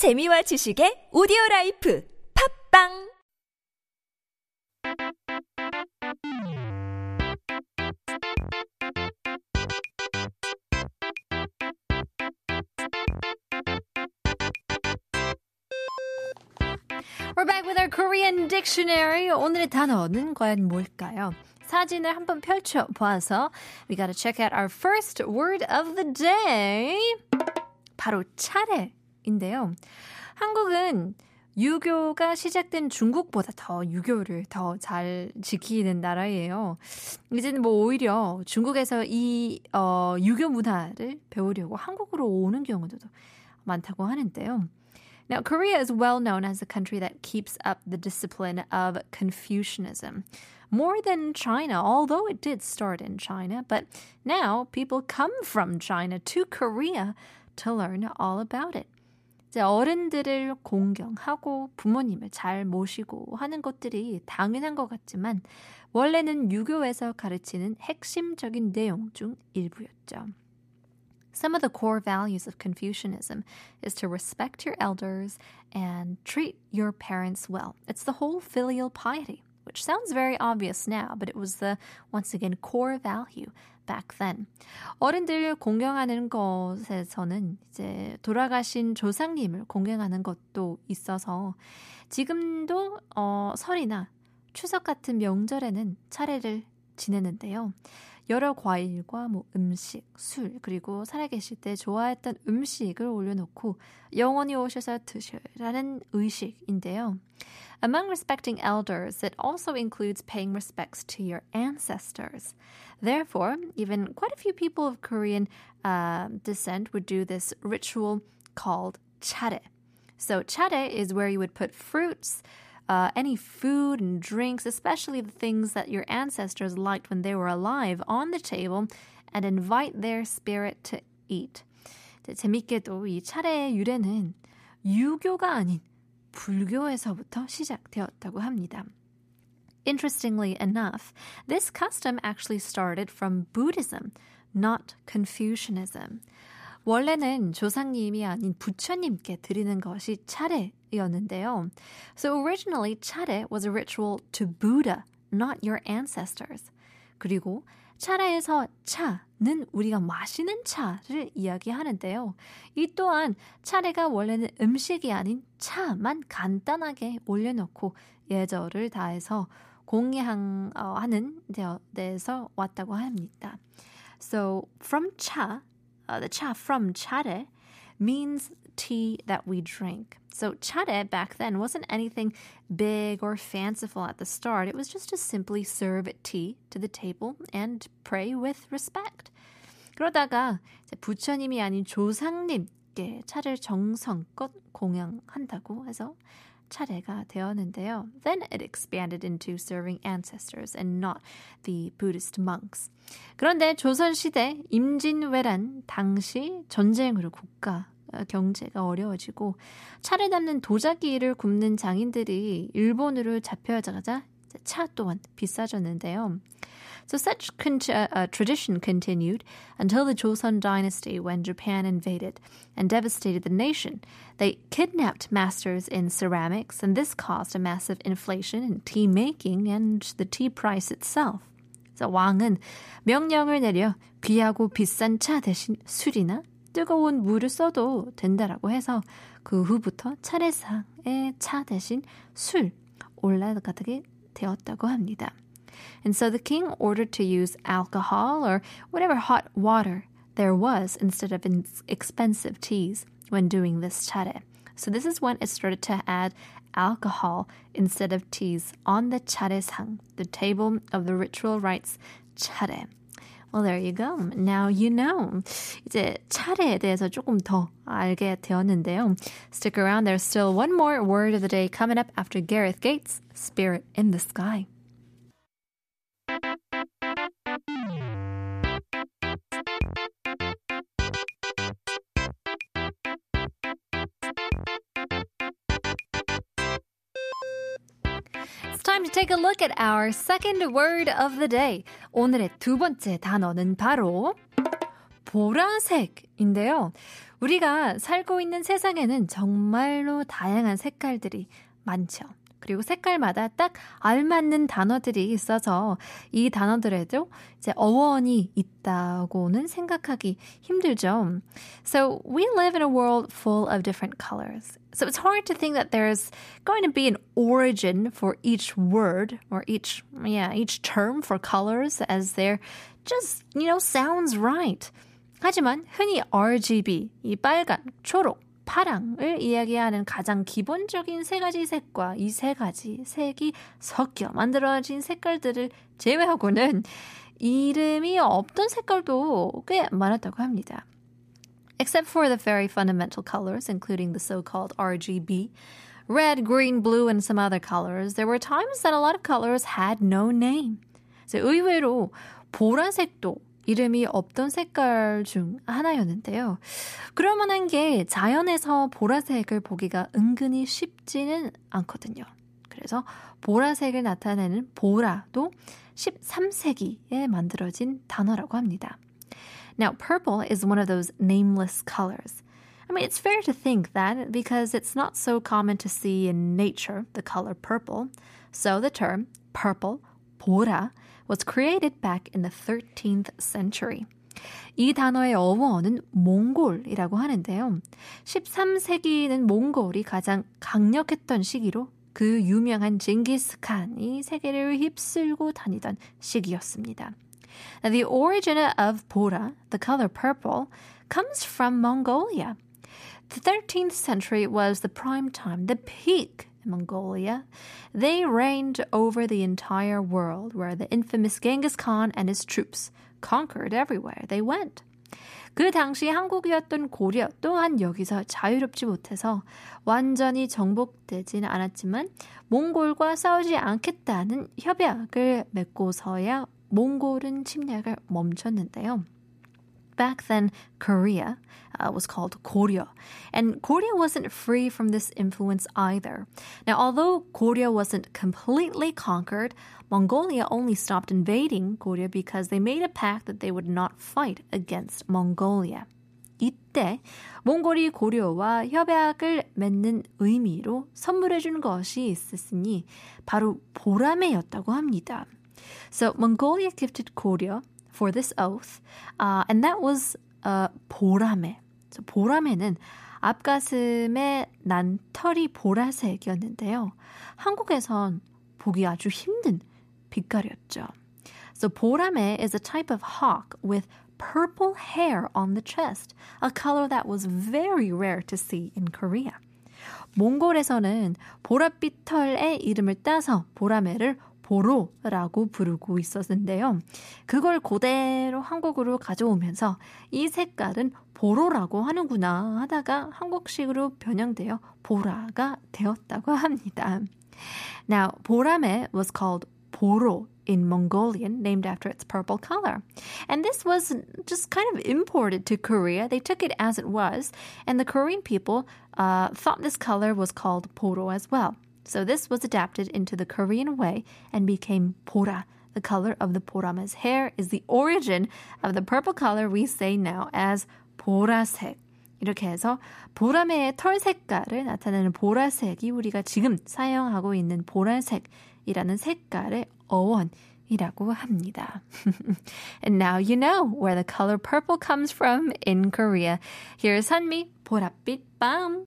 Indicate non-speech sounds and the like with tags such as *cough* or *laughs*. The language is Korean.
재미와 지식의 오디오 라이프 팝빵 We're back with our Korean dictionary. 오늘의 단어는 과연 뭘까요? 사진을 한번 펼쳐 보아서 we gotta check out our first word of the day. 바로 차례 인데요. 한국은 유교가 시작된 중국보다 더 유교를 더 잘 지키는 나라예요. 이제는 뭐 오히려 중국에서 이 어, 유교 문화를 배우려고 한국으로 오는 경우도 많다고 하는데요. Now, Korea is well known as a country that keeps up the discipline of Confucianism. More than China, although it did start in China, but now people come from China to Korea to learn all about it. 이제 어른들을 공경하고 부모님을 잘 모시고 하는 것들이 당연한 것 같지만 원래는 유교에서 가르치는 핵심적인 내용 중 일부였죠. Some of the core values of Confucianism is to respect your elders and treat your parents well. It's the whole filial piety, which sounds very obvious now, but it was the, once again, core value back then. 어른들 공경하는 것에서는 이제 돌아가신 조상님을 공경하는 것도 있어서 지금도 어, 설이나 추석 같은 명절에는 차례를 지내는데요. 여러 과일과 뭐 음식, 술, 그리고 살아계실 때 좋아했던 음식을 올려놓고 영원히 오셔서 드시라는 의식인데요. Among respecting elders, it also includes paying respects to your ancestors. Therefore, even quite a few people of Korean uh, descent would do this ritual called 차례. So 차례 is where you would put fruits, uh, any food and drinks, especially the things that your ancestors liked when they were alive, on the table and invite their spirit to eat. 재밌게도 이 차례의 유래는 유교가 아닌 불교에서부터 시작되었다고 합니다. Interestingly enough, this custom actually started from Buddhism, not Confucianism. 원래는 조상님이 아닌 부처님께 드리는 것이 차례였는데요. So originally 차례 was a ritual to Buddha, not your ancestors. 그리고 차례에서 차는 우리가 마시는 차를 이야기하는데요. 이 또한 차례가 원래는 음식이 아닌 차만 간단하게 올려놓고 예절을 다해서 공예하는 데에서 왔다고 합니다. So from 차 uh, the cha from chare means tea that we drink. So chare back then wasn't anything big or fanciful at the start. It was just to simply serve tea to the table and pray with respect. 그러다가 이제 부처님이 아닌 조상님께 차를 정성껏 공양한다고 해서 차례가 되었는데요. Then it expanded into serving ancestors and not the Buddhist monks. 그런데 조선시대 임진왜란 당시 전쟁으로 국가 경제가 어려워지고 차를 담는 도자기를 굽는 장인들이 일본으로 잡혀가자 차 또한 비싸졌는데요. So such con- uh, uh, tradition continued until the Joseon dynasty when Japan invaded and devastated the nation. They kidnapped masters in ceramics, and this caused a massive inflation in tea making and the tea price itself. So 왕은 명령을 내려 귀하고 비싼 차 대신 술이나 뜨거운 물을 써도 된다라고 해서 그 후부터 차례상에 차 대신 술 올라가게 되었다고 합니다. And so the king ordered to use alcohol or whatever hot water there was instead of expensive teas when doing this chare. So this is when it started to add alcohol instead of teas on the charesang, the table of the ritual rites chare. Well, there you go. Now you know. 이제 차례에 대해서 조금 더 알게 되었는데요. Stick around. There's still one more word of the day coming up after Gareth Gates' Spirit in the Sky. Time to take a look at our second word of the day. 오늘의 두 번째 단어는 바로 보라색인데요. 우리가 살고 있는 세상에는 정말로 다양한 색깔들이 많죠. 그리고 색깔마다 딱 알맞는 단어들이 있어서 이 단어들에도 이제 어원이 있다고는 생각하기 힘들죠. So we live in a world full of different colors. So it's hard to think that there's going to be an origin for each word or each yeah, each term for colors as there just, you know, sounds right. 하지만 흔히 RGB, 이 빨간, 초록, 파랑을 이야기하는 가장 기본적인 세 가지 색과 이 세 가지 색이 섞여 만들어진 색깔들을 제외하고는 이름이 없던 색깔도 꽤 많았다고 합니다. Except for the very fundamental colors, including the so-called RGB, red, green, blue, and some other colors, there were times that a lot of colors had no name. 의외로 보라색도 이름이 없던 색깔 중 하나였는데요. 그럴 만한 게 자연에서 보라색을 보기가 은근히 쉽지는 않거든요. 그래서 보라색을 나타내는 보라도 13세기에 만들어진 단어라고 합니다. Now, purple is one of those nameless colors. I mean, it's fair to think that because it's not so common to see in nature the color purple. So the term purple, 보라, was created back in the 13th century. 이 단어의 어원은 몽골이라고 하는데요. 13세기는 몽골이 가장 강력했던 시기로 그 유명한 징기스칸이 세계를 휩쓸고 다니던 시기였습니다. Now, the origin of Bora, the color purple, comes from Mongolia. The 13th century was the prime time, the peak Mongolia. They reigned over the entire world, where the infamous Genghis Khan and his troops conquered everywhere they went. 그 당시 한국이었던 고려 또한 여기서 자유롭지 못해서 완전히 정복되지는 않았지만 몽골과 싸우지 않겠다는 협약을 맺고서야 몽골은 침략을 멈췄는데요. Back then, Korea uh, was called Goryeo. And Goryeo wasn't free from this influence either. Now, although Goryeo wasn't completely conquered, Mongolia only stopped invading Goryeo because they made a pact that they would not fight against Mongolia. 이때 몽골이 고려와 협약을 맺는 의미로 선물해 준 것이 있었으니 바로 보라매였다고 합니다. So Mongolia gifted Goryeo for this oath, uh, and that was uh, 보라매. So 보라매는 앞가슴에 난 털이 보라색이었는데요. 한국에선 보기 아주 힘든 빛깔이었죠. So 보라매 is a type of hawk with purple hair on the chest, a color that was very rare to see in Korea. 몽골에서는 보랏빛 털의 이름을 따서 보라매를 보로라고 부르고 있었는데요. 그걸 그대로 한국으로 가져오면서 이 색깔은 보로라고 하는구나 하다가 한국식으로 변형되어 보라가 되었다고 합니다. Now, 보라매 was called 보로 in Mongolian, named after its purple color. And this was just kind of imported to Korea. They took it as it was, and the Korean people uh, thought this color was called poro as well. So this was adapted into the Korean way and became pora. The color of the porama's hair is the origin of the purple color we say now as 보라색. 이렇게 해서 보라매의 털 색깔을 나타내는 보라색이 우리가 지금 사용하고 있는 보라색이라는 색깔의 어원이라고 합니다. *laughs* and now you know where the color purple comes from in Korea. Here's Hanmi, 보랏빛 밤.